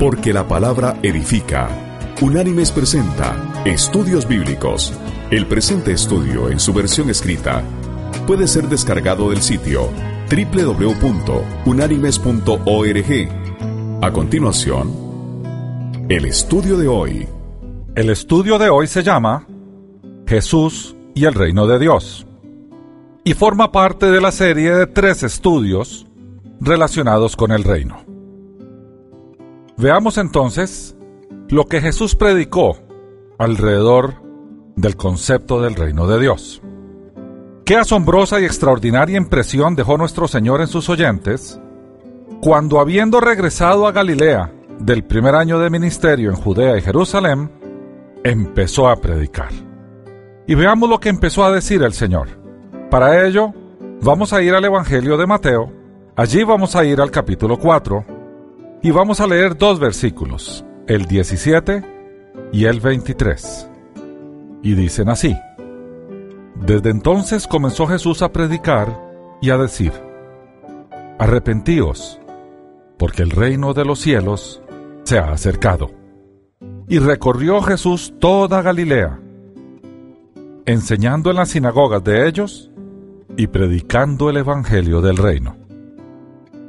Porque la palabra edifica. Unánimes presenta Estudios Bíblicos. El presente estudio en su versión escrita puede ser descargado del sitio www.unánimes.org. A continuación, el estudio de hoy. El estudio de hoy se llama Jesús y el reino de Dios y forma parte de la serie de tres estudios relacionados con el reino. Veamos entonces lo que Jesús predicó alrededor del concepto del reino de Dios. Qué asombrosa y extraordinaria impresión dejó nuestro Señor en sus oyentes cuando habiendo regresado a Galilea del primer año de ministerio en Judea y Jerusalén, empezó a predicar. Y veamos lo que empezó a decir el Señor. Para ello, vamos a ir al Evangelio de Mateo, allí vamos a ir al capítulo 4 y vamos a leer dos versículos, el 17 y el 23. Y dicen así, Desde entonces comenzó Jesús a predicar y a decir, Arrepentíos, porque el reino de los cielos se ha acercado. Y recorrió Jesús toda Galilea, enseñando en las sinagogas de ellos y predicando el Evangelio del reino.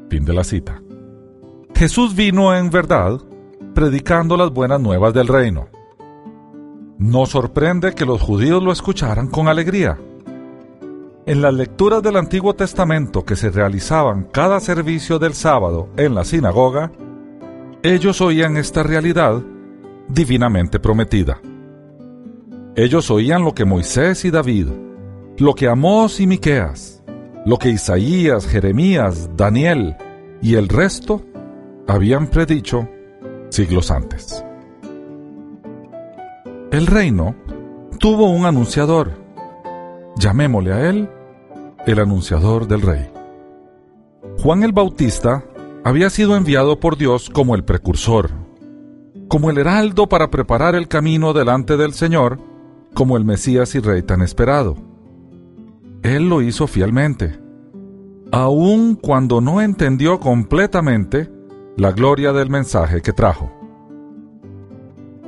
Fin de la cita. Jesús vino en verdad predicando las buenas nuevas del reino. No sorprende que los judíos lo escucharan con alegría. En las lecturas del Antiguo Testamento que se realizaban cada servicio del sábado en la sinagoga, ellos oían esta realidad divinamente prometida. Ellos oían lo que Moisés y David lo que Amós y Miqueas, lo que Isaías, Jeremías, Daniel y el resto habían predicho siglos antes. El reino tuvo un anunciador. Llamémosle a él el anunciador del rey. Juan el Bautista había sido enviado por Dios como el precursor, como el heraldo para preparar el camino delante del Señor, como el Mesías y Rey tan esperado. Él lo hizo fielmente, aun cuando no entendió completamente la gloria del mensaje que trajo.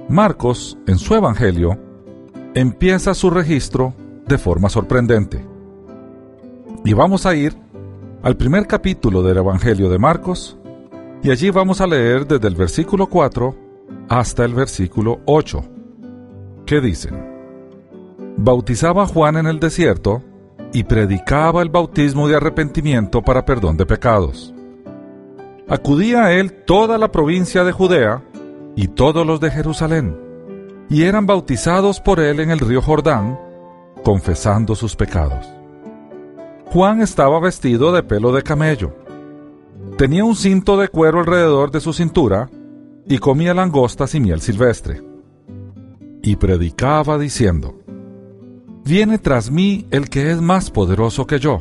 Marcos, en su Evangelio, empieza su registro de forma sorprendente. Y vamos a ir al primer capítulo del Evangelio de Marcos, y allí vamos a leer desde el versículo 4 hasta el versículo 8, que dicen, Bautizaba Juan en el desierto, y predicaba el bautismo de arrepentimiento para perdón de pecados. Acudía a él toda la provincia de Judea y todos los de Jerusalén, y eran bautizados por él en el río Jordán, confesando sus pecados. Juan estaba vestido de pelo de camello. Tenía un cinto de cuero alrededor de su cintura y comía langostas y miel silvestre. Y predicaba diciendo, Viene tras mí el que es más poderoso que yo,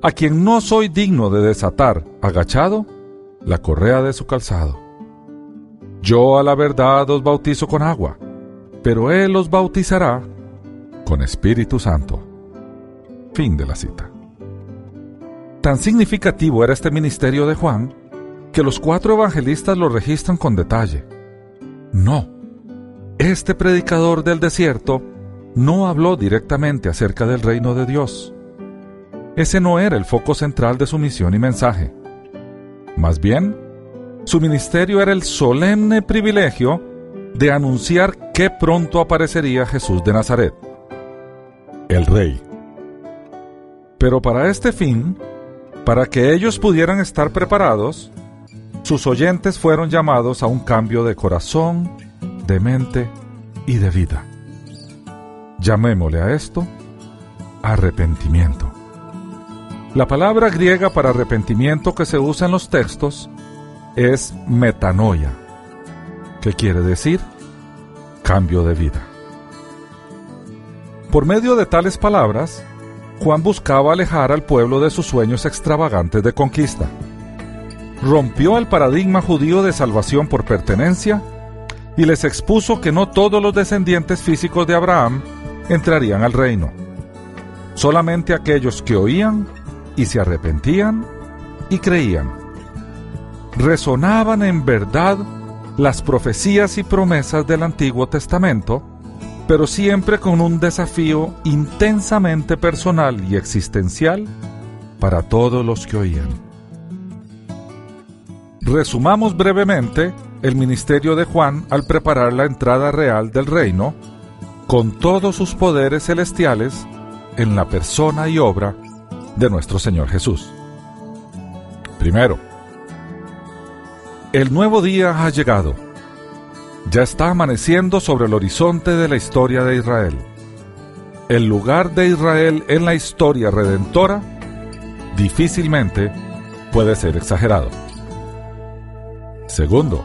a quien no soy digno de desatar, agachado, la correa de su calzado. Yo a la verdad os bautizo con agua, pero Él os bautizará con Espíritu Santo. Fin de la cita. Tan significativo era este ministerio de Juan que los cuatro evangelistas lo registran con detalle. No, este predicador del desierto no habló directamente acerca del reino de Dios. Ese no era el foco central de su misión y mensaje. Más bien, su ministerio era el solemne privilegio de anunciar que pronto aparecería Jesús de Nazaret, el rey. Pero para este fin, para que ellos pudieran estar preparados, sus oyentes fueron llamados a un cambio de corazón, de mente y de vida. Llamémosle a esto arrepentimiento. La palabra griega para arrepentimiento que se usa en los textos es metanoia, que quiere decir cambio de vida. Por medio de tales palabras, Juan buscaba alejar al pueblo de sus sueños extravagantes de conquista. Rompió el paradigma judío de salvación por pertenencia y les expuso que no todos los descendientes físicos de Abraham entrarían al reino. Solamente aquellos que oían y se arrepentían y creían. Resonaban en verdad las profecías y promesas del Antiguo Testamento, pero siempre con un desafío intensamente personal y existencial para todos los que oían. Resumamos brevemente el ministerio de Juan al preparar la entrada real del reino, con todos sus poderes celestiales, en la persona y obra de nuestro Señor Jesús. Primero, el nuevo día ha llegado. Ya está amaneciendo sobre el horizonte de la historia de Israel. El lugar de Israel en la historia redentora difícilmente puede ser exagerado. Segundo,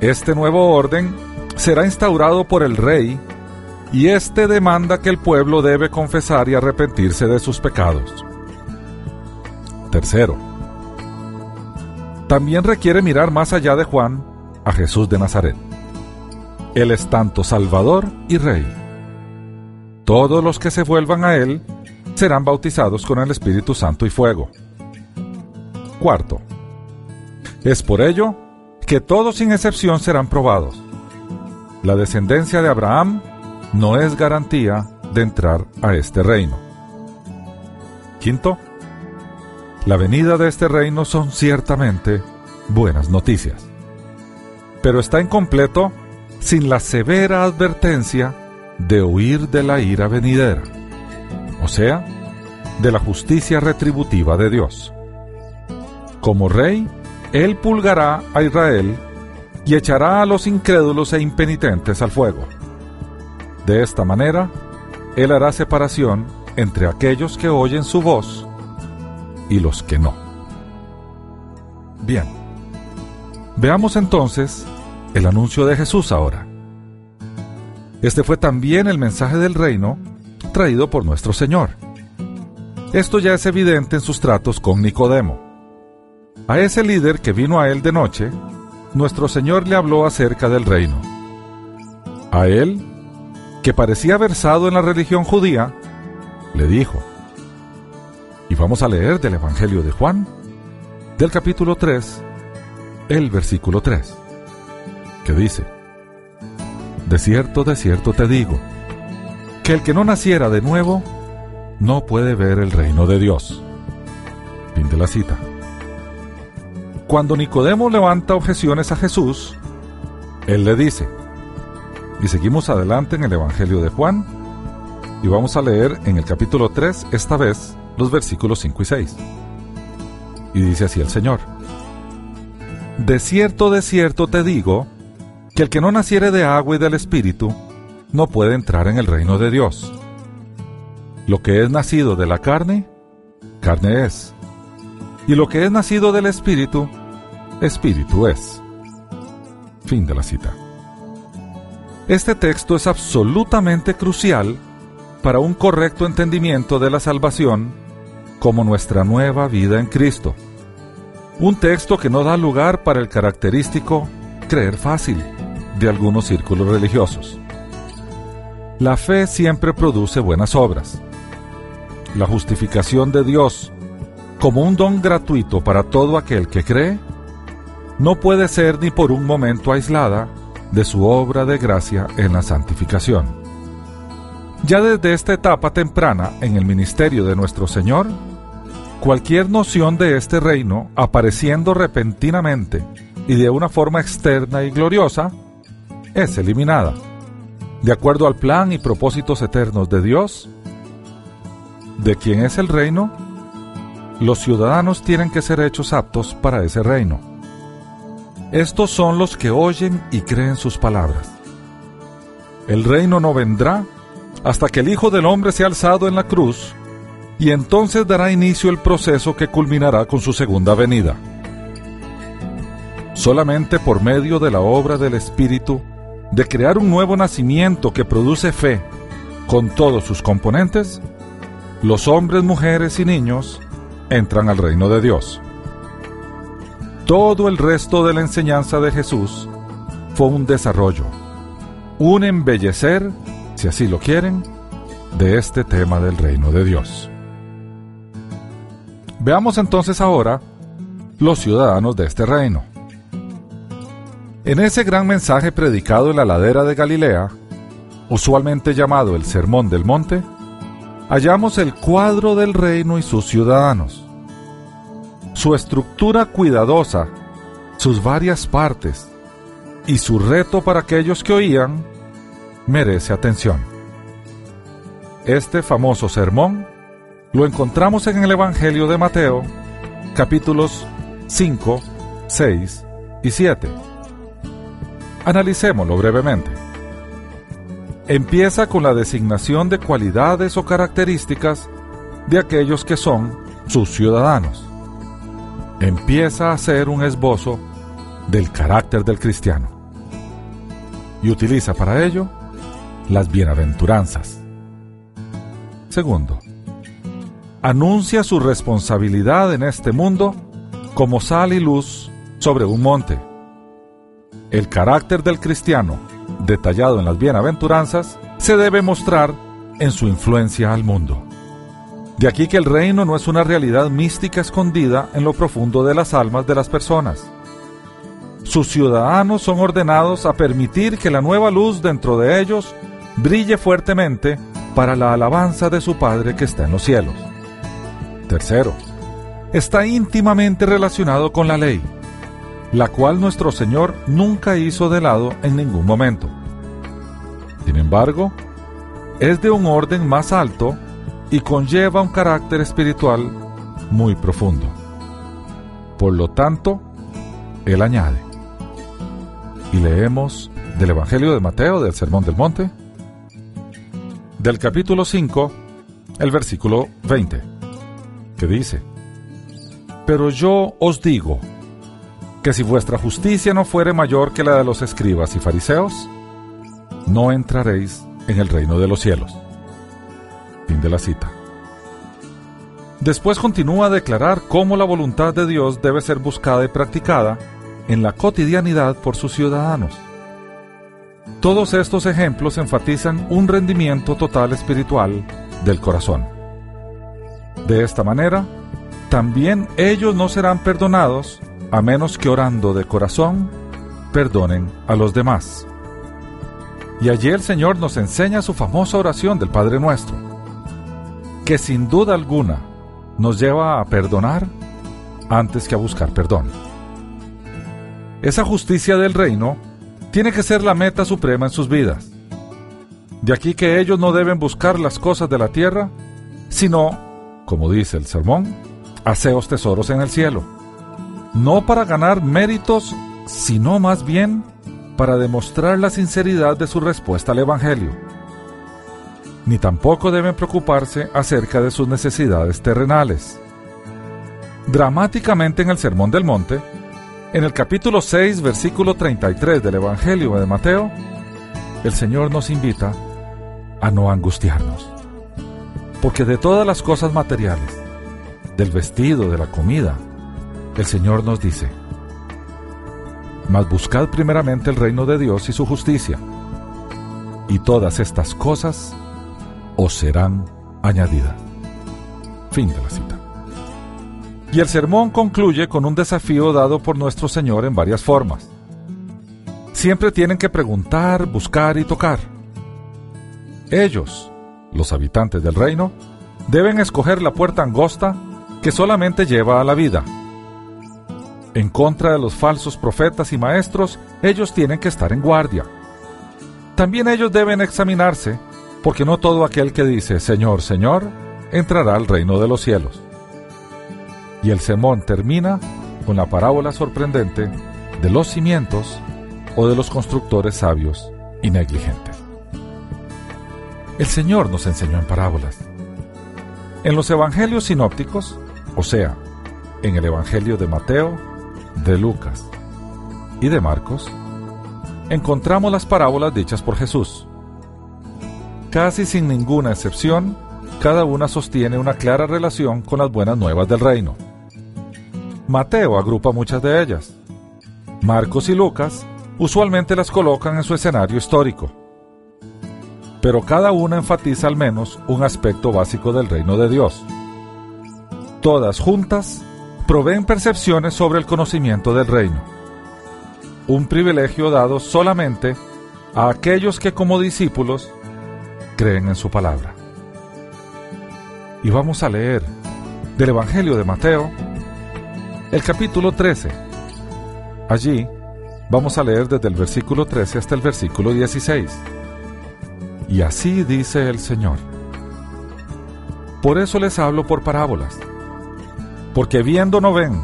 este nuevo orden será instaurado por el rey y éste demanda que el pueblo debe confesar y arrepentirse de sus pecados. Tercero, también requiere mirar más allá de Juan a Jesús de Nazaret. Él es tanto Salvador y Rey. Todos los que se vuelvan a Él serán bautizados con el Espíritu Santo y fuego. Cuarto, es por ello que todos sin excepción serán probados. La descendencia de Abraham no es garantía de entrar a este reino. Quinto, la venida de este reino son ciertamente buenas noticias. Pero está incompleto sin la severa advertencia de huir de la ira venidera, o sea, de la justicia retributiva de Dios. Como rey, Él pulgará a Israel y echará a los incrédulos e impenitentes al fuego. De esta manera, Él hará separación entre aquellos que oyen su voz y los que no. Bien, veamos entonces el anuncio de Jesús ahora. Este fue también el mensaje del reino traído por nuestro Señor. Esto ya es evidente en sus tratos con Nicodemo. A ese líder que vino a él de noche, nuestro Señor le habló acerca del reino. A él, que parecía versado en la religión judía, le dijo, y vamos a leer del Evangelio de Juan, del capítulo 3, el versículo 3, que dice, De cierto, de cierto te digo, que el que no naciera de nuevo, no puede ver el reino de Dios. Fin de la cita. Cuando Nicodemo levanta objeciones a Jesús, él le dice, y seguimos adelante en el Evangelio de Juan, y vamos a leer en el capítulo 3, esta vez, los versículos 5 y 6. Y dice así el Señor, De cierto, de cierto te digo, que el que no naciere de agua y del Espíritu, no puede entrar en el reino de Dios. Lo que es nacido de la carne, carne es. Y lo que es nacido del Espíritu, Espíritu es. Fin de la cita. Este texto es absolutamente crucial para un correcto entendimiento de la salvación como nuestra nueva vida en Cristo. Un texto que no da lugar para el característico creer fácil de algunos círculos religiosos. La fe siempre produce buenas obras. La justificación de Dios como un don gratuito para todo aquel que cree no puede ser ni por un momento aislada de su obra de gracia en la santificación. Ya desde esta etapa temprana en el ministerio de nuestro Señor, Cualquier noción de este reino apareciendo repentinamente y de una forma externa y gloriosa es eliminada. De acuerdo al plan y propósitos eternos de Dios, ¿de quién es el reino? Los ciudadanos tienen que ser hechos aptos para ese reino. Estos son los que oyen y creen sus palabras. El reino no vendrá hasta que el Hijo del Hombre sea alzado en la cruz y entonces dará inicio el proceso que culminará con su segunda venida. Solamente por medio de la obra del Espíritu, de crear un nuevo nacimiento que produce fe con todos sus componentes, los hombres, mujeres y niños entran al reino de Dios. Todo el resto de la enseñanza de Jesús fue un desarrollo, un embellecer, si así lo quieren, de este tema del reino de Dios. Veamos entonces ahora los ciudadanos de este reino. En ese gran mensaje predicado en la ladera de Galilea, usualmente llamado el Sermón del Monte, hallamos el cuadro del reino y sus ciudadanos. Su estructura cuidadosa, sus varias partes y su reto para aquellos que oían merece atención. Este famoso sermón lo encontramos en el Evangelio de Mateo, capítulos 5, 6 y 7. Analicémoslo brevemente. Empieza con la designación de cualidades o características de aquellos que son sus ciudadanos. Empieza a hacer un esbozo del carácter del cristiano. Y utiliza para ello las bienaventuranzas. Segundo, anuncia su responsabilidad en este mundo como sal y luz sobre un monte el carácter del cristiano, detallado en las bienaventuranzas, se debe mostrar en su influencia al mundo. De aquí que el reino no es una realidad mística escondida en lo profundo de las almas de las personas. Sus ciudadanos son ordenados a permitir que la nueva luz dentro de ellos brille fuertemente para la alabanza de su Padre que está en los cielos. Tercero, está íntimamente relacionado con la ley la cual nuestro Señor nunca hizo de lado en ningún momento. Sin embargo, es de un orden más alto y conlleva un carácter espiritual muy profundo. Por lo tanto, Él añade, y leemos del Evangelio de Mateo, del Sermón del Monte, del capítulo 5, el versículo 20, que dice, Pero yo os digo, que si vuestra justicia no fuere mayor que la de los escribas y fariseos, no entraréis en el reino de los cielos. Fin de la cita. Después continúa a declarar cómo la voluntad de Dios debe ser buscada y practicada en la cotidianidad por sus ciudadanos. Todos estos ejemplos enfatizan un rendimiento total espiritual del corazón. De esta manera, también ellos no serán perdonados a menos que orando de corazón perdonen a los demás. Y allí el Señor nos enseña su famosa oración del Padre Nuestro, que sin duda alguna nos lleva a perdonar antes que a buscar perdón. Esa justicia del reino tiene que ser la meta suprema en sus vidas. De aquí que ellos no deben buscar las cosas de la tierra, sino, como dice el sermón, haceos tesoros en el cielo no para ganar méritos, sino más bien para demostrar la sinceridad de su respuesta al Evangelio. Ni tampoco deben preocuparse acerca de sus necesidades terrenales. Dramáticamente en el Sermón del Monte, en el capítulo 6, versículo 33 del Evangelio de Mateo, el Señor nos invita a no angustiarnos. Porque de todas las cosas materiales, del vestido, de la comida, el Señor nos dice, mas buscad primeramente el reino de Dios y su justicia, y todas estas cosas os serán añadidas. Fin de la cita. Y el sermón concluye con un desafío dado por nuestro Señor en varias formas. Siempre tienen que preguntar, buscar y tocar. Ellos, los habitantes del reino, deben escoger la puerta angosta que solamente lleva a la vida en contra de los falsos profetas y maestros, ellos tienen que estar en guardia. También ellos deben examinarse, porque no todo aquel que dice Señor, Señor, entrará al reino de los cielos. Y el sermón termina con la parábola sorprendente de los cimientos o de los constructores sabios y negligentes. El Señor nos enseñó en parábolas. En los evangelios sinópticos, o sea, en el Evangelio de Mateo, de Lucas y de Marcos, encontramos las parábolas dichas por Jesús. Casi sin ninguna excepción, cada una sostiene una clara relación con las buenas nuevas del reino. Mateo agrupa muchas de ellas. Marcos y Lucas usualmente las colocan en su escenario histórico. Pero cada una enfatiza al menos un aspecto básico del reino de Dios. Todas juntas proveen percepciones sobre el conocimiento del reino. un privilegio dado solamente a aquellos que como discípulos creen en su palabra. Y vamos a leer del Evangelio de Mateo, el capítulo 13. Allí vamos a leer desde el versículo 13 hasta el versículo 16. Y así dice el Señor. Por eso les hablo por parábolas, porque viendo no ven,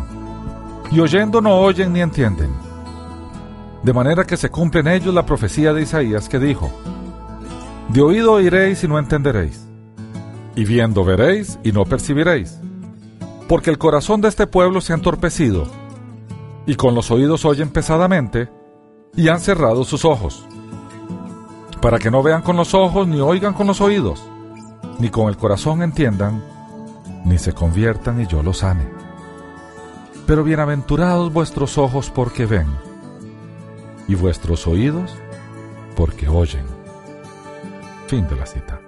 y oyendo no oyen ni entienden. De manera que se cumple en ellos la profecía de Isaías que dijo, De oído oiréis y no entenderéis, y viendo veréis y no percibiréis, porque el corazón de este pueblo se ha entorpecido, y con los oídos oyen pesadamente, y han cerrado sus ojos para que no vean con los ojos, ni oigan con los oídos, ni con el corazón entiendan, ni se conviertan y yo los sane. Pero bienaventurados vuestros ojos porque ven, y vuestros oídos porque oyen. Fin de la cita.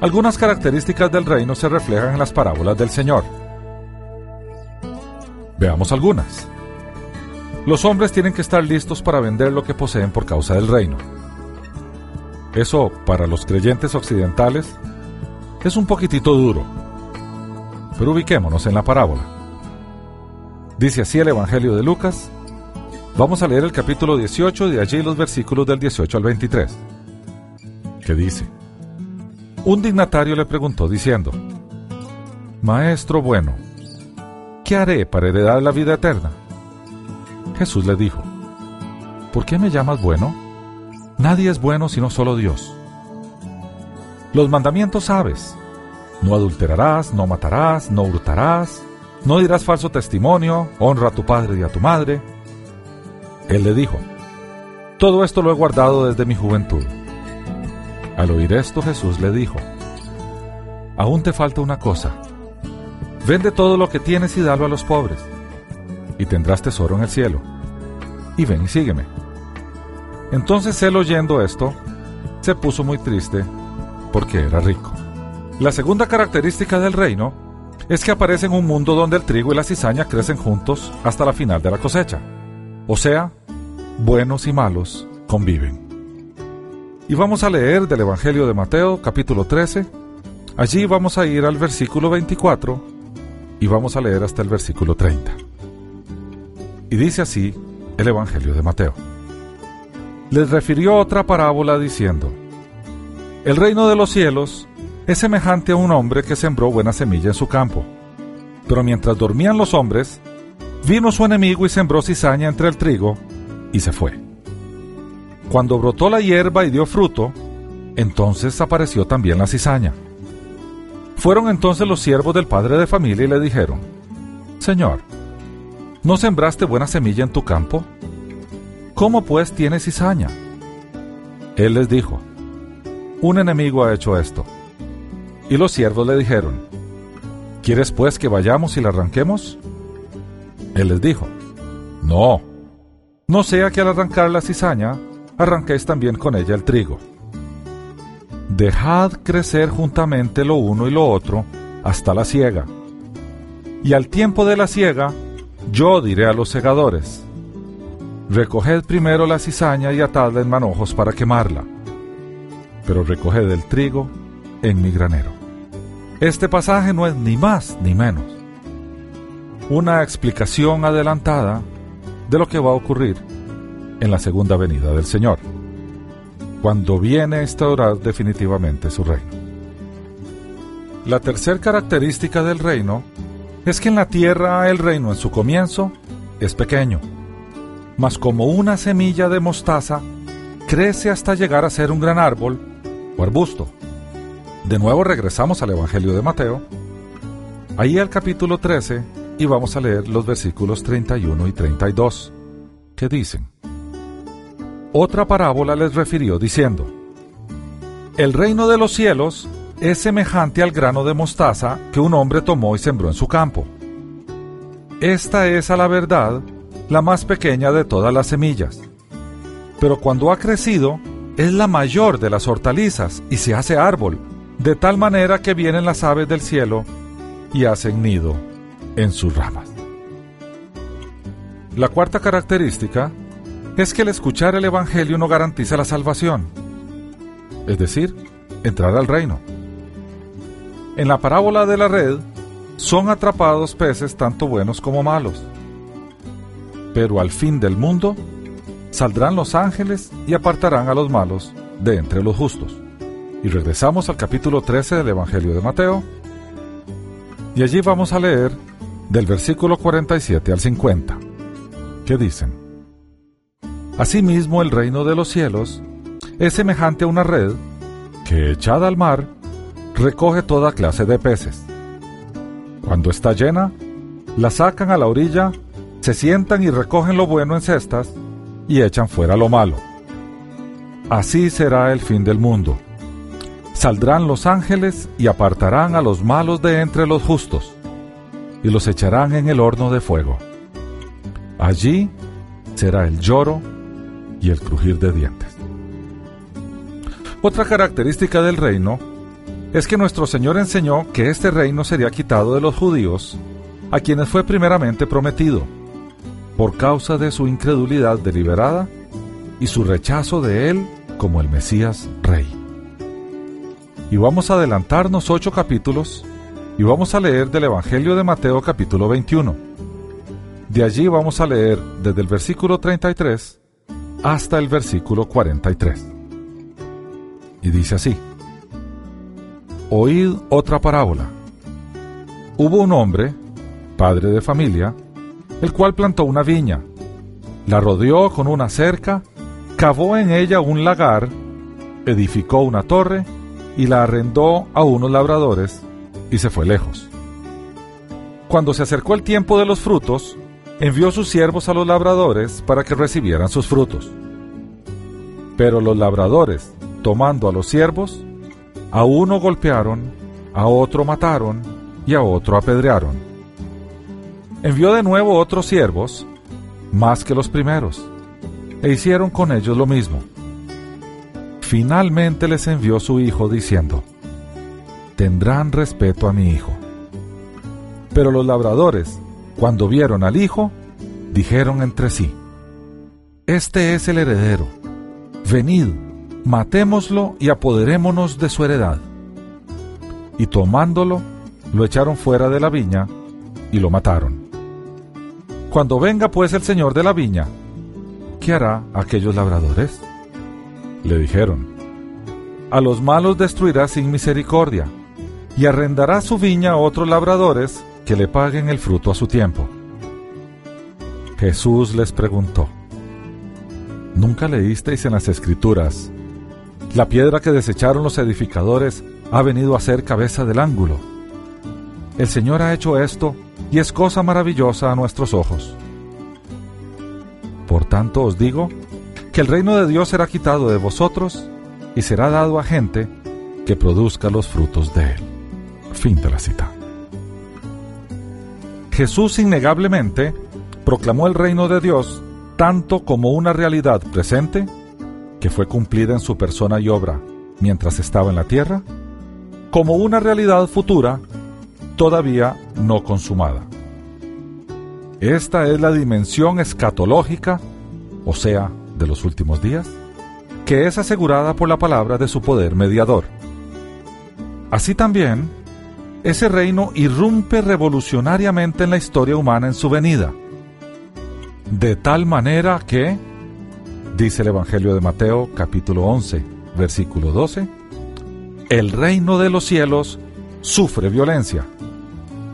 Algunas características del reino se reflejan en las parábolas del Señor. Veamos algunas. Los hombres tienen que estar listos para vender lo que poseen por causa del reino. Eso, para los creyentes occidentales, es un poquitito duro. Pero ubiquémonos en la parábola. Dice así el Evangelio de Lucas. Vamos a leer el capítulo 18 y de allí los versículos del 18 al 23. Dice, un dignatario le preguntó diciendo, Maestro bueno, ¿qué haré para heredar la vida eterna? Jesús le dijo, ¿por qué me llamas bueno? Nadie es bueno sino solo Dios. Los mandamientos sabes. No adulterarás, no matarás, no hurtarás, no dirás falso testimonio, honra a tu padre y a tu madre. Él le dijo, todo esto lo he guardado desde mi juventud. Al oír esto Jesús le dijo, aún te falta una cosa. Vende todo lo que tienes y dalo a los pobres, y tendrás tesoro en el cielo y ven y sígueme. Entonces él oyendo esto, se puso muy triste porque era rico. La segunda característica del reino es que aparece en un mundo donde el trigo y la cizaña crecen juntos hasta la final de la cosecha. O sea, buenos y malos conviven. Y vamos a leer del Evangelio de Mateo capítulo 13. Allí vamos a ir al versículo 24 y vamos a leer hasta el versículo 30. Y dice así el Evangelio de Mateo. Les refirió otra parábola diciendo, El reino de los cielos es semejante a un hombre que sembró buena semilla en su campo. Pero mientras dormían los hombres, vino su enemigo y sembró cizaña entre el trigo y se fue. Cuando brotó la hierba y dio fruto, entonces apareció también la cizaña. Fueron entonces los siervos del padre de familia y le dijeron, Señor, ¿No sembraste buena semilla en tu campo? ¿Cómo pues tienes cizaña? Él les dijo, Un enemigo ha hecho esto. Y los siervos le dijeron, ¿Quieres pues que vayamos y la arranquemos? Él les dijo, No, no sea que al arrancar la cizaña, arranquéis también con ella el trigo. Dejad crecer juntamente lo uno y lo otro hasta la siega. Y al tiempo de la siega, yo diré a los segadores, recoged primero la cizaña y atadla en manojos para quemarla, pero recoged el trigo en mi granero. Este pasaje no es ni más ni menos una explicación adelantada de lo que va a ocurrir en la segunda venida del Señor, cuando viene a instaurar definitivamente su reino. La tercera característica del reino es que en la tierra el reino en su comienzo es pequeño, mas como una semilla de mostaza crece hasta llegar a ser un gran árbol o arbusto. De nuevo regresamos al Evangelio de Mateo, ahí al capítulo 13 y vamos a leer los versículos 31 y 32, que dicen, Otra parábola les refirió diciendo, El reino de los cielos es semejante al grano de mostaza que un hombre tomó y sembró en su campo. Esta es a la verdad la más pequeña de todas las semillas, pero cuando ha crecido es la mayor de las hortalizas y se hace árbol, de tal manera que vienen las aves del cielo y hacen nido en sus ramas. La cuarta característica es que el escuchar el Evangelio no garantiza la salvación, es decir, entrar al reino. En la parábola de la red son atrapados peces tanto buenos como malos. Pero al fin del mundo saldrán los ángeles y apartarán a los malos de entre los justos. Y regresamos al capítulo 13 del Evangelio de Mateo. Y allí vamos a leer del versículo 47 al 50, que dicen, Asimismo el reino de los cielos es semejante a una red que echada al mar recoge toda clase de peces. Cuando está llena, la sacan a la orilla, se sientan y recogen lo bueno en cestas y echan fuera lo malo. Así será el fin del mundo. Saldrán los ángeles y apartarán a los malos de entre los justos, y los echarán en el horno de fuego. Allí será el lloro y el crujir de dientes. Otra característica del reino es que nuestro Señor enseñó que este reino sería quitado de los judíos, a quienes fue primeramente prometido, por causa de su incredulidad deliberada y su rechazo de Él como el Mesías Rey. Y vamos a adelantarnos ocho capítulos y vamos a leer del Evangelio de Mateo capítulo 21. De allí vamos a leer desde el versículo 33 hasta el versículo 43. Y dice así, Oíd otra parábola. Hubo un hombre, padre de familia, el cual plantó una viña, la rodeó con una cerca, cavó en ella un lagar, edificó una torre y la arrendó a unos labradores y se fue lejos. Cuando se acercó el tiempo de los frutos, envió sus siervos a los labradores para que recibieran sus frutos. Pero los labradores, tomando a los siervos, a uno golpearon, a otro mataron y a otro apedrearon. Envió de nuevo otros siervos, más que los primeros, e hicieron con ellos lo mismo. Finalmente les envió su hijo diciendo, Tendrán respeto a mi hijo. Pero los labradores, cuando vieron al hijo, dijeron entre sí, Este es el heredero, venid, matémoslo y apoderémonos de su heredad. Y tomándolo, lo echaron fuera de la viña y lo mataron. Cuando venga pues el señor de la viña, ¿qué hará aquellos labradores? Le dijeron, a los malos destruirá sin misericordia, y arrendará su viña a otros labradores que le paguen el fruto a su tiempo. Jesús les preguntó, ¿Nunca leísteis en las escrituras la piedra que desecharon los edificadores ha venido a ser cabeza del ángulo. El Señor ha hecho esto y es cosa maravillosa a nuestros ojos. Por tanto os digo que el reino de Dios será quitado de vosotros y será dado a gente que produzca los frutos de él. Fin de la cita. Jesús innegablemente proclamó el reino de Dios tanto como una realidad presente que fue cumplida en su persona y obra mientras estaba en la tierra, como una realidad futura todavía no consumada. Esta es la dimensión escatológica, o sea, de los últimos días, que es asegurada por la palabra de su poder mediador. Así también, ese reino irrumpe revolucionariamente en la historia humana en su venida, de tal manera que, dice el Evangelio de Mateo capítulo 11, versículo 12, el reino de los cielos sufre violencia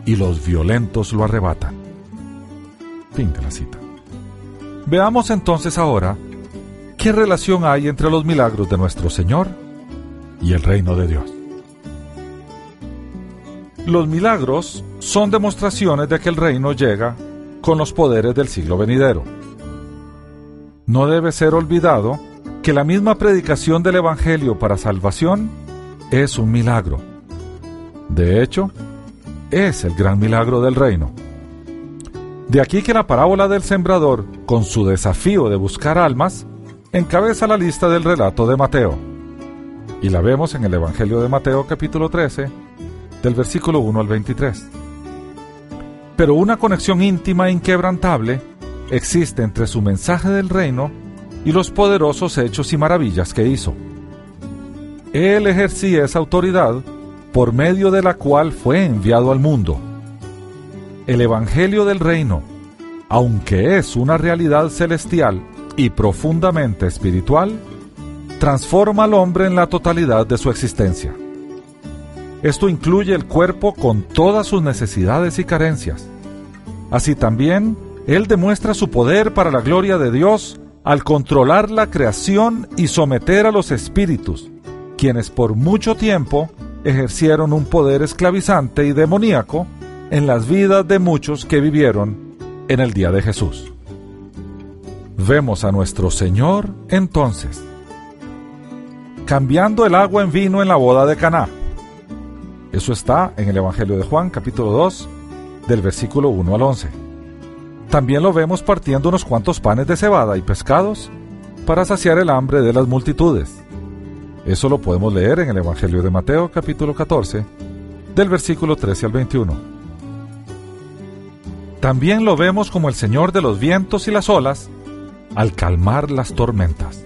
y los violentos lo arrebatan. Fin de la cita. Veamos entonces ahora qué relación hay entre los milagros de nuestro Señor y el reino de Dios. Los milagros son demostraciones de que el reino llega con los poderes del siglo venidero no debe ser olvidado que la misma predicación del Evangelio para salvación es un milagro. De hecho, es el gran milagro del reino. De aquí que la parábola del sembrador, con su desafío de buscar almas, encabeza la lista del relato de Mateo. Y la vemos en el Evangelio de Mateo capítulo 13, del versículo 1 al 23. Pero una conexión íntima e inquebrantable existe entre su mensaje del reino y los poderosos hechos y maravillas que hizo. Él ejercía esa autoridad por medio de la cual fue enviado al mundo. El Evangelio del Reino, aunque es una realidad celestial y profundamente espiritual, transforma al hombre en la totalidad de su existencia. Esto incluye el cuerpo con todas sus necesidades y carencias. Así también, Él demuestra su poder para la gloria de Dios al controlar la creación y someter a los espíritus, quienes por mucho tiempo ejercieron un poder esclavizante y demoníaco en las vidas de muchos que vivieron en el día de Jesús. Vemos a nuestro Señor entonces cambiando el agua en vino en la boda de Caná. Eso está en el Evangelio de Juan, capítulo 2, del versículo 1 al 11. También lo vemos partiendo unos cuantos panes de cebada y pescados para saciar el hambre de las multitudes. Eso lo podemos leer en el Evangelio de Mateo, capítulo 14, del versículo 13 al 21. También lo vemos como el Señor de los vientos y las olas al calmar las tormentas.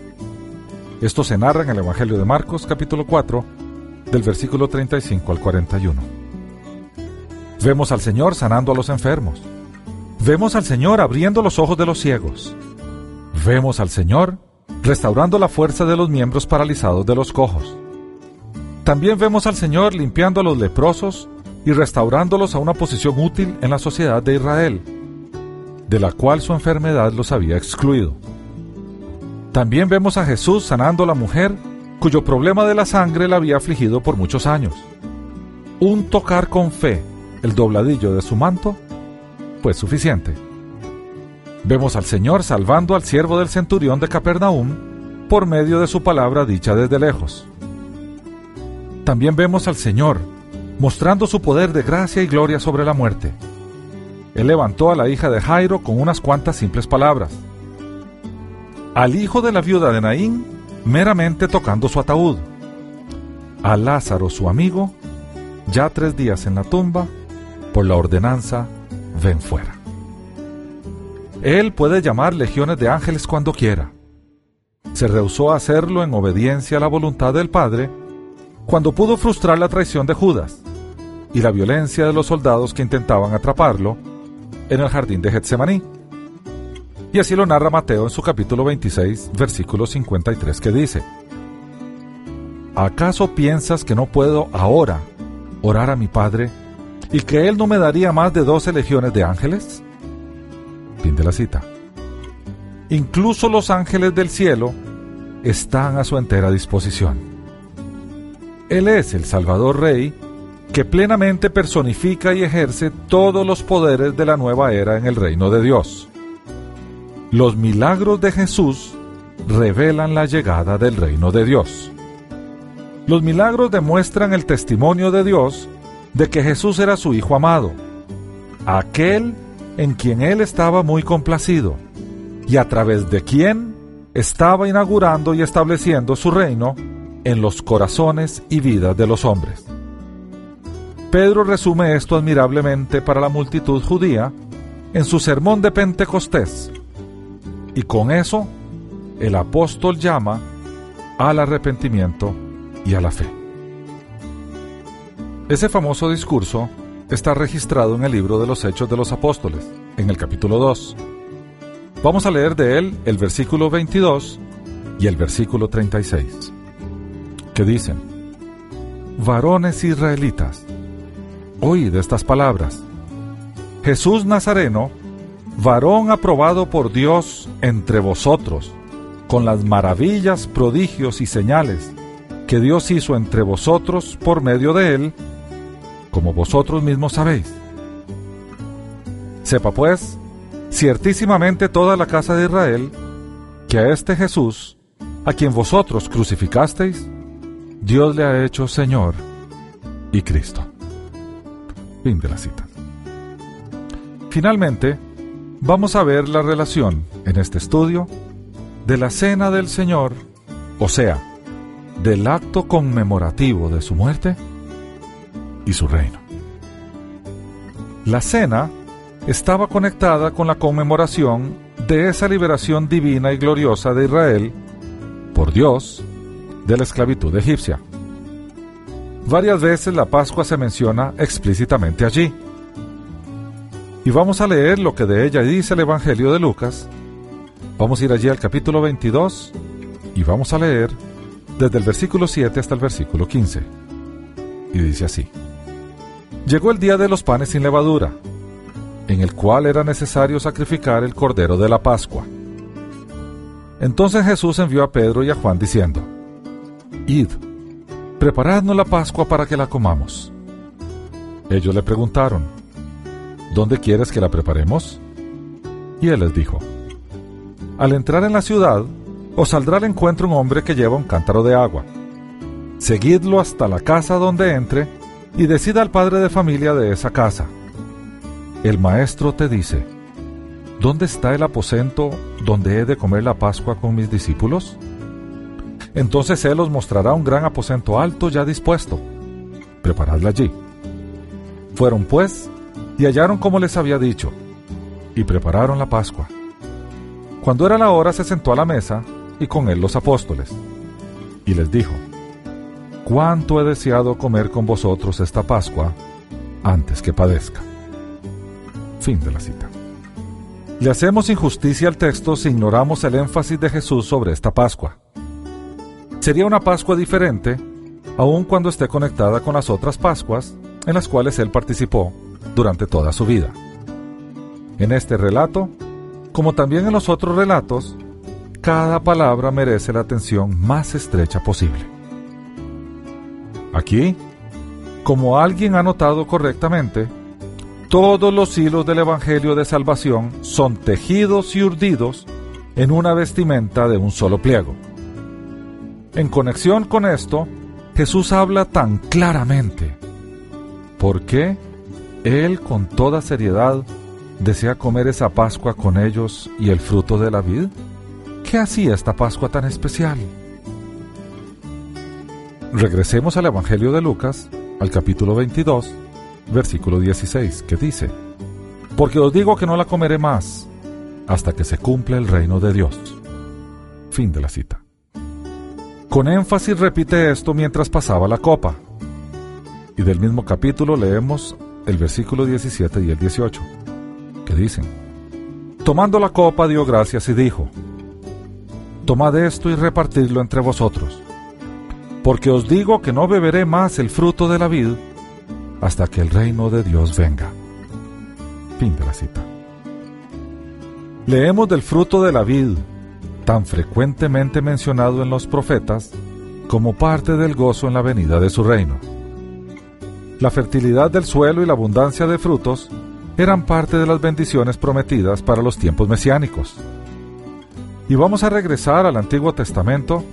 Esto se narra en el Evangelio de Marcos capítulo 4, del versículo 35 al 41. Vemos al Señor sanando a los enfermos. Vemos al Señor abriendo los ojos de los ciegos. Vemos al Señor restaurando la fuerza de los miembros paralizados de los cojos. También vemos al Señor limpiando a los leprosos y restaurándolos a una posición útil en la sociedad de Israel, de la cual su enfermedad los había excluido. También vemos a Jesús sanando a la mujer cuyo problema de la sangre la había afligido por muchos años. Un tocar con fe el dobladillo de su manto fue suficiente. Vemos al Señor salvando al siervo del centurión de Capernaum por medio de su palabra dicha desde lejos. También vemos al Señor mostrando su poder de gracia y gloria sobre la muerte. Él levantó a la hija de Jairo con unas cuantas simples palabras al hijo de la viuda de Naín meramente tocando su ataúd, a Lázaro su amigo, ya tres días en la tumba, por la ordenanza, ven fuera. Él puede llamar legiones de ángeles cuando quiera. Se rehusó a hacerlo en obediencia a la voluntad del Padre cuando pudo frustrar la traición de Judas y la violencia de los soldados que intentaban atraparlo en el jardín de Getsemaní. Y así lo narra Mateo en su capítulo 26, versículo 53, que dice, ¿acaso piensas que no puedo ahora orar a mi Padre y que Él no me daría más de doce legiones de ángeles? Fin de la cita. Incluso los ángeles del cielo están a su entera disposición. Él es el Salvador Rey que plenamente personifica y ejerce todos los poderes de la nueva era en el reino de Dios. Los milagros de Jesús revelan la llegada del reino de Dios. Los milagros demuestran el testimonio de Dios de que Jesús era su Hijo amado, aquel en quien Él estaba muy complacido, y a través de quien estaba inaugurando y estableciendo su reino en los corazones y vidas de los hombres. Pedro resume esto admirablemente para la multitud judía en su sermón de Pentecostés, y con eso, el apóstol llama al arrepentimiento y a la fe. Ese famoso discurso está registrado en el libro de los Hechos de los Apóstoles, en el capítulo 2. Vamos a leer de él el versículo 22 y el versículo 36, que dicen, Varones israelitas, oíd estas palabras. Jesús Nazareno, varón aprobado por Dios entre vosotros, con las maravillas, prodigios y señales que Dios hizo entre vosotros por medio de él, como vosotros mismos sabéis. Sepa pues, ciertísimamente toda la casa de Israel, que a este Jesús, a quien vosotros crucificasteis, Dios le ha hecho Señor y Cristo. Fin de la cita. Finalmente, vamos a ver la relación en este estudio de la cena del Señor, o sea, del acto conmemorativo de su muerte y su reino. La cena estaba conectada con la conmemoración de esa liberación divina y gloriosa de Israel por Dios de la esclavitud egipcia. Varias veces la Pascua se menciona explícitamente allí. Y vamos a leer lo que de ella dice el Evangelio de Lucas. Vamos a ir allí al capítulo 22 y vamos a leer desde el versículo 7 hasta el versículo 15. Y dice así. Llegó el día de los panes sin levadura, en el cual era necesario sacrificar el cordero de la Pascua. Entonces Jesús envió a Pedro y a Juan diciendo, Id, preparadnos la Pascua para que la comamos. Ellos le preguntaron, ¿Dónde quieres que la preparemos? Y él les dijo, Al entrar en la ciudad, os saldrá al encuentro un hombre que lleva un cántaro de agua. Seguidlo hasta la casa donde entre y decida al padre de familia de esa casa. El maestro te dice, ¿dónde está el aposento donde he de comer la Pascua con mis discípulos? Entonces él os mostrará un gran aposento alto ya dispuesto. Preparadla allí. Fueron pues y hallaron como les había dicho, y prepararon la Pascua. Cuando era la hora se sentó a la mesa y con él los apóstoles, y les dijo, cuánto he deseado comer con vosotros esta Pascua antes que padezca. Fin de la cita. Le hacemos injusticia al texto si ignoramos el énfasis de Jesús sobre esta Pascua. Sería una Pascua diferente, aun cuando esté conectada con las otras Pascuas en las cuales él participó durante toda su vida. En este relato, como también en los otros relatos, cada palabra merece la atención más estrecha posible. Aquí, como alguien ha notado correctamente, todos los hilos del Evangelio de Salvación son tejidos y urdidos en una vestimenta de un solo pliego. En conexión con esto, Jesús habla tan claramente. ¿Por qué Él con toda seriedad desea comer esa Pascua con ellos y el fruto de la vid? ¿Qué hacía esta Pascua tan especial? Regresemos al Evangelio de Lucas, al capítulo 22, versículo 16, que dice, Porque os digo que no la comeré más hasta que se cumpla el reino de Dios. Fin de la cita. Con énfasis repite esto mientras pasaba la copa. Y del mismo capítulo leemos el versículo 17 y el 18, que dicen, Tomando la copa dio gracias y dijo, Tomad esto y repartidlo entre vosotros porque os digo que no beberé más el fruto de la vid hasta que el reino de Dios venga. Fin de la cita. Leemos del fruto de la vid, tan frecuentemente mencionado en los profetas, como parte del gozo en la venida de su reino. La fertilidad del suelo y la abundancia de frutos eran parte de las bendiciones prometidas para los tiempos mesiánicos. Y vamos a regresar al Antiguo Testamento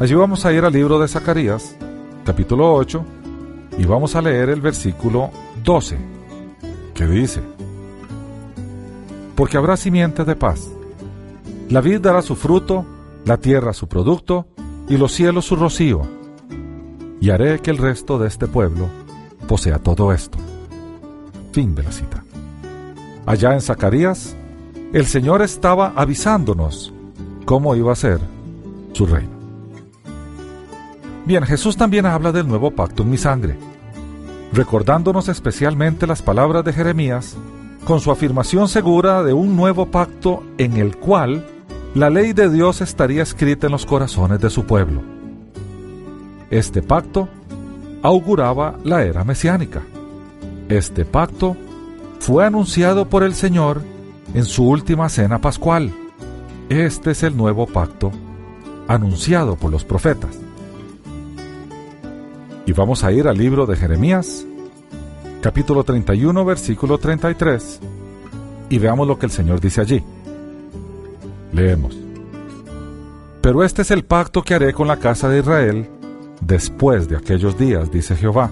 Allí vamos a ir al libro de Zacarías, capítulo 8, y vamos a leer el versículo 12, que dice, Porque habrá simiente de paz. La vid dará su fruto, la tierra su producto, y los cielos su rocío. Y haré que el resto de este pueblo posea todo esto. Fin de la cita. Allá en Zacarías, el Señor estaba avisándonos cómo iba a ser su reino. Bien, Jesús también habla del nuevo pacto en mi sangre, recordándonos especialmente las palabras de Jeremías con su afirmación segura de un nuevo pacto en el cual la ley de Dios estaría escrita en los corazones de su pueblo. Este pacto auguraba la era mesiánica. Este pacto fue anunciado por el Señor en su última cena pascual. Este es el nuevo pacto anunciado por los profetas. Y vamos a ir al libro de Jeremías, capítulo 31, versículo 33, y veamos lo que el Señor dice allí. Leemos. Pero este es el pacto que haré con la casa de Israel después de aquellos días, dice Jehová.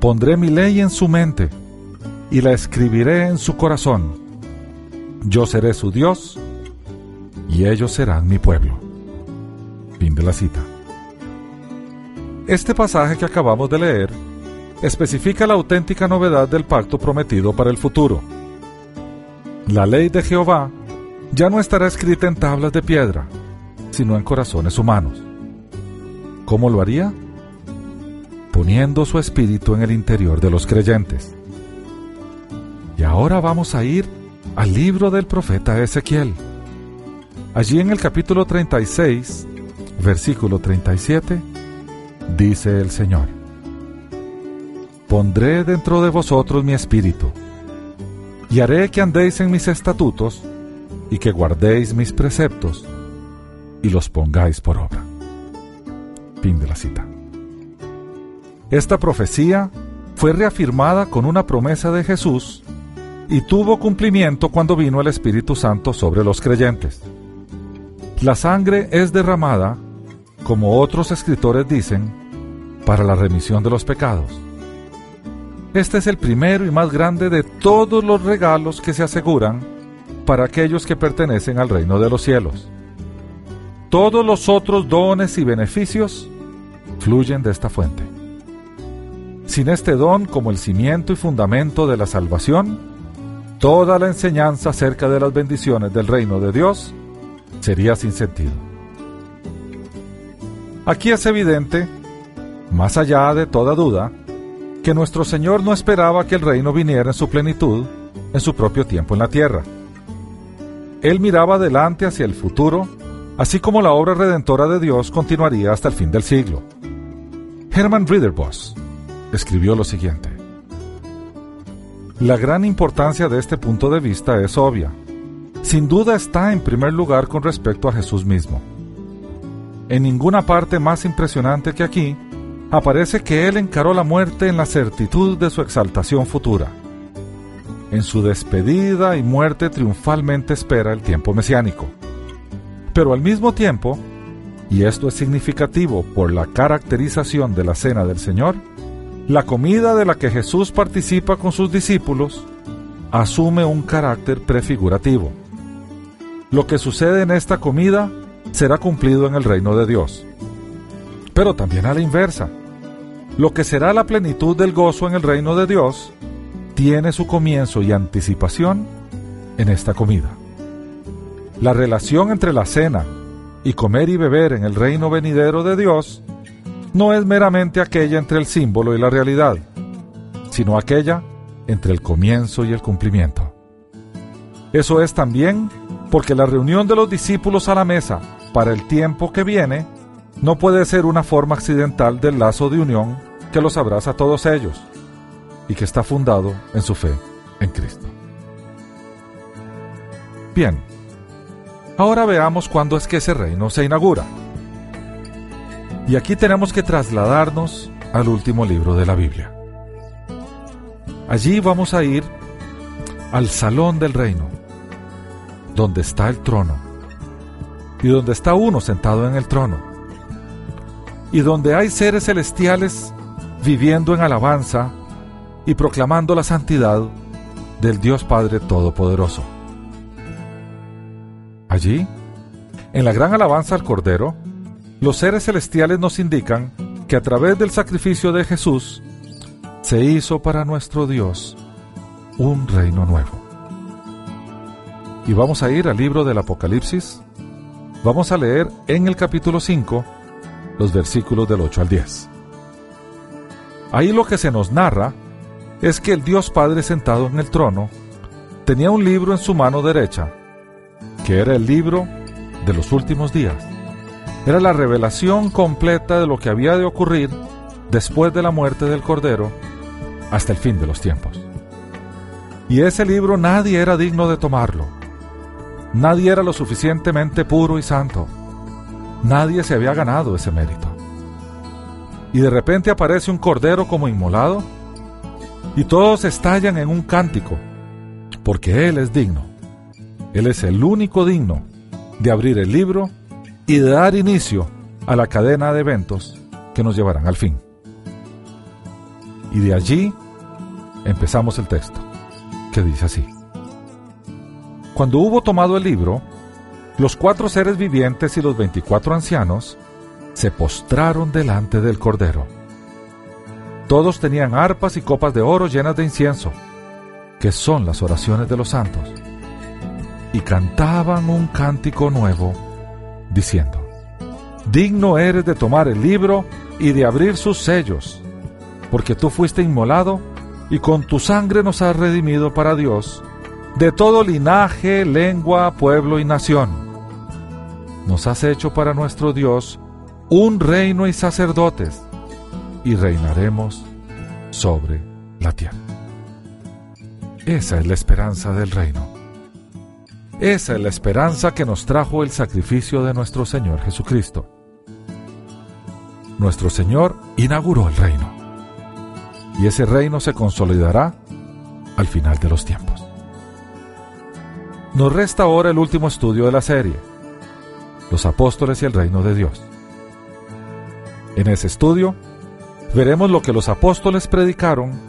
Pondré mi ley en su mente y la escribiré en su corazón. Yo seré su Dios y ellos serán mi pueblo. Fin de la cita. Este pasaje que acabamos de leer especifica la auténtica novedad del pacto prometido para el futuro. La ley de Jehová ya no estará escrita en tablas de piedra, sino en corazones humanos. ¿Cómo lo haría? Poniendo su espíritu en el interior de los creyentes. Y ahora vamos a ir al libro del profeta Ezequiel. Allí en el capítulo 36, versículo 37, dice el Señor, Pondré dentro de vosotros mi espíritu, y haré que andéis en mis estatutos, y que guardéis mis preceptos, y los pongáis por obra. Fin de la cita. Esta profecía fue reafirmada con una promesa de Jesús y tuvo cumplimiento cuando vino el Espíritu Santo sobre los creyentes. La sangre es derramada, como otros escritores dicen, para la remisión de los pecados. Este es el primero y más grande de todos los regalos que se aseguran para aquellos que pertenecen al reino de los cielos. Todos los otros dones y beneficios fluyen de esta fuente. Sin este don como el cimiento y fundamento de la salvación, toda la enseñanza acerca de las bendiciones del reino de Dios sería sin sentido. Aquí es evidente, más allá de toda duda, que nuestro Señor no esperaba que el reino viniera en su plenitud en su propio tiempo en la tierra. Él miraba adelante hacia el futuro, así como la obra redentora de Dios continuaría hasta el fin del siglo. Hermann Ridderbos escribió lo siguiente. La gran importancia de este punto de vista es obvia. Sin duda está en primer lugar con respecto a Jesús mismo. En ninguna parte más impresionante que aquí aparece que Él encaró la muerte en la certitud de su exaltación futura. En su despedida y muerte triunfalmente espera el tiempo mesiánico. Pero al mismo tiempo, y esto es significativo por la caracterización de la cena del Señor, la comida de la que Jesús participa con sus discípulos asume un carácter prefigurativo. Lo que sucede en esta comida será cumplido en el reino de Dios. Pero también a la inversa. Lo que será la plenitud del gozo en el reino de Dios tiene su comienzo y anticipación en esta comida. La relación entre la cena y comer y beber en el reino venidero de Dios no es meramente aquella entre el símbolo y la realidad, sino aquella entre el comienzo y el cumplimiento. Eso es también porque la reunión de los discípulos a la mesa para el tiempo que viene no puede ser una forma accidental del lazo de unión que los abraza a todos ellos y que está fundado en su fe en Cristo. Bien, ahora veamos cuándo es que ese reino se inaugura. Y aquí tenemos que trasladarnos al último libro de la Biblia. Allí vamos a ir al salón del reino, donde está el trono, y donde está uno sentado en el trono, y donde hay seres celestiales viviendo en alabanza y proclamando la santidad del Dios Padre Todopoderoso. Allí, en la gran alabanza al Cordero, los seres celestiales nos indican que a través del sacrificio de Jesús se hizo para nuestro Dios un reino nuevo. Y vamos a ir al libro del Apocalipsis. Vamos a leer en el capítulo 5 los versículos del 8 al 10. Ahí lo que se nos narra es que el Dios Padre sentado en el trono tenía un libro en su mano derecha, que era el libro de los últimos días era la revelación completa de lo que había de ocurrir después de la muerte del Cordero hasta el fin de los tiempos. Y ese libro nadie era digno de tomarlo. Nadie era lo suficientemente puro y santo. Nadie se había ganado ese mérito. Y de repente aparece un cordero como inmolado y todos estallan en un cántico, porque Él es digno. Él es el único digno de abrir el libro y de dar inicio a la cadena de eventos que nos llevarán al fin. Y de allí empezamos el texto, que dice así. Cuando hubo tomado el libro, los cuatro seres vivientes y los veinticuatro ancianos se postraron delante del Cordero. Todos tenían arpas y copas de oro llenas de incienso, que son las oraciones de los santos. Y cantaban un cántico nuevo, diciendo, Digno eres de tomar el libro y de abrir sus sellos, porque tú fuiste inmolado y con tu sangre nos has redimido para Dios, de todo linaje, lengua, pueblo y nación. Nos has hecho para nuestro Dios un reino y sacerdotes, y reinaremos sobre la tierra. Esa es la esperanza del reino. Esa es la esperanza que nos trajo el sacrificio de nuestro Señor Jesucristo. Nuestro Señor inauguró el reino. Y ese reino se consolidará al final de los tiempos. Nos resta ahora el último estudio de la serie, los apóstoles y el reino de Dios. En ese estudio veremos lo que los apóstoles predicaron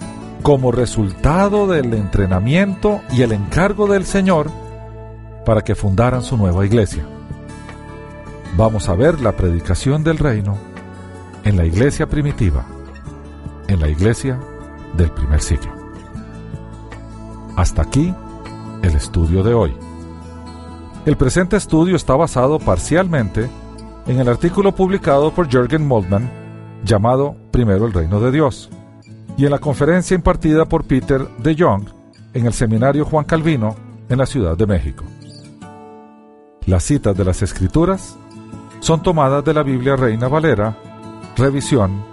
como resultado del entrenamiento y el encargo del Señor para que fundaran su nueva iglesia. Vamos a ver la predicación del reino en la iglesia primitiva, en la iglesia del primer siglo. Hasta aquí el estudio de hoy. El presente estudio está basado parcialmente en el artículo publicado por Jürgen Moltmann llamado Primero el Reino de Dios y en la conferencia impartida por Peter de Jong en el Seminario Juan Calvino en la Ciudad de México. Las citas de las Escrituras son tomadas de la Biblia Reina Valera, revisión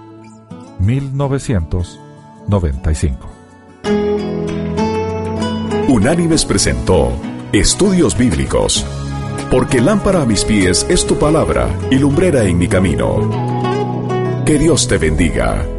1995. Unánimes presentó Estudios Bíblicos, porque lámpara a mis pies es tu palabra y lumbrera en mi camino. Que Dios te bendiga.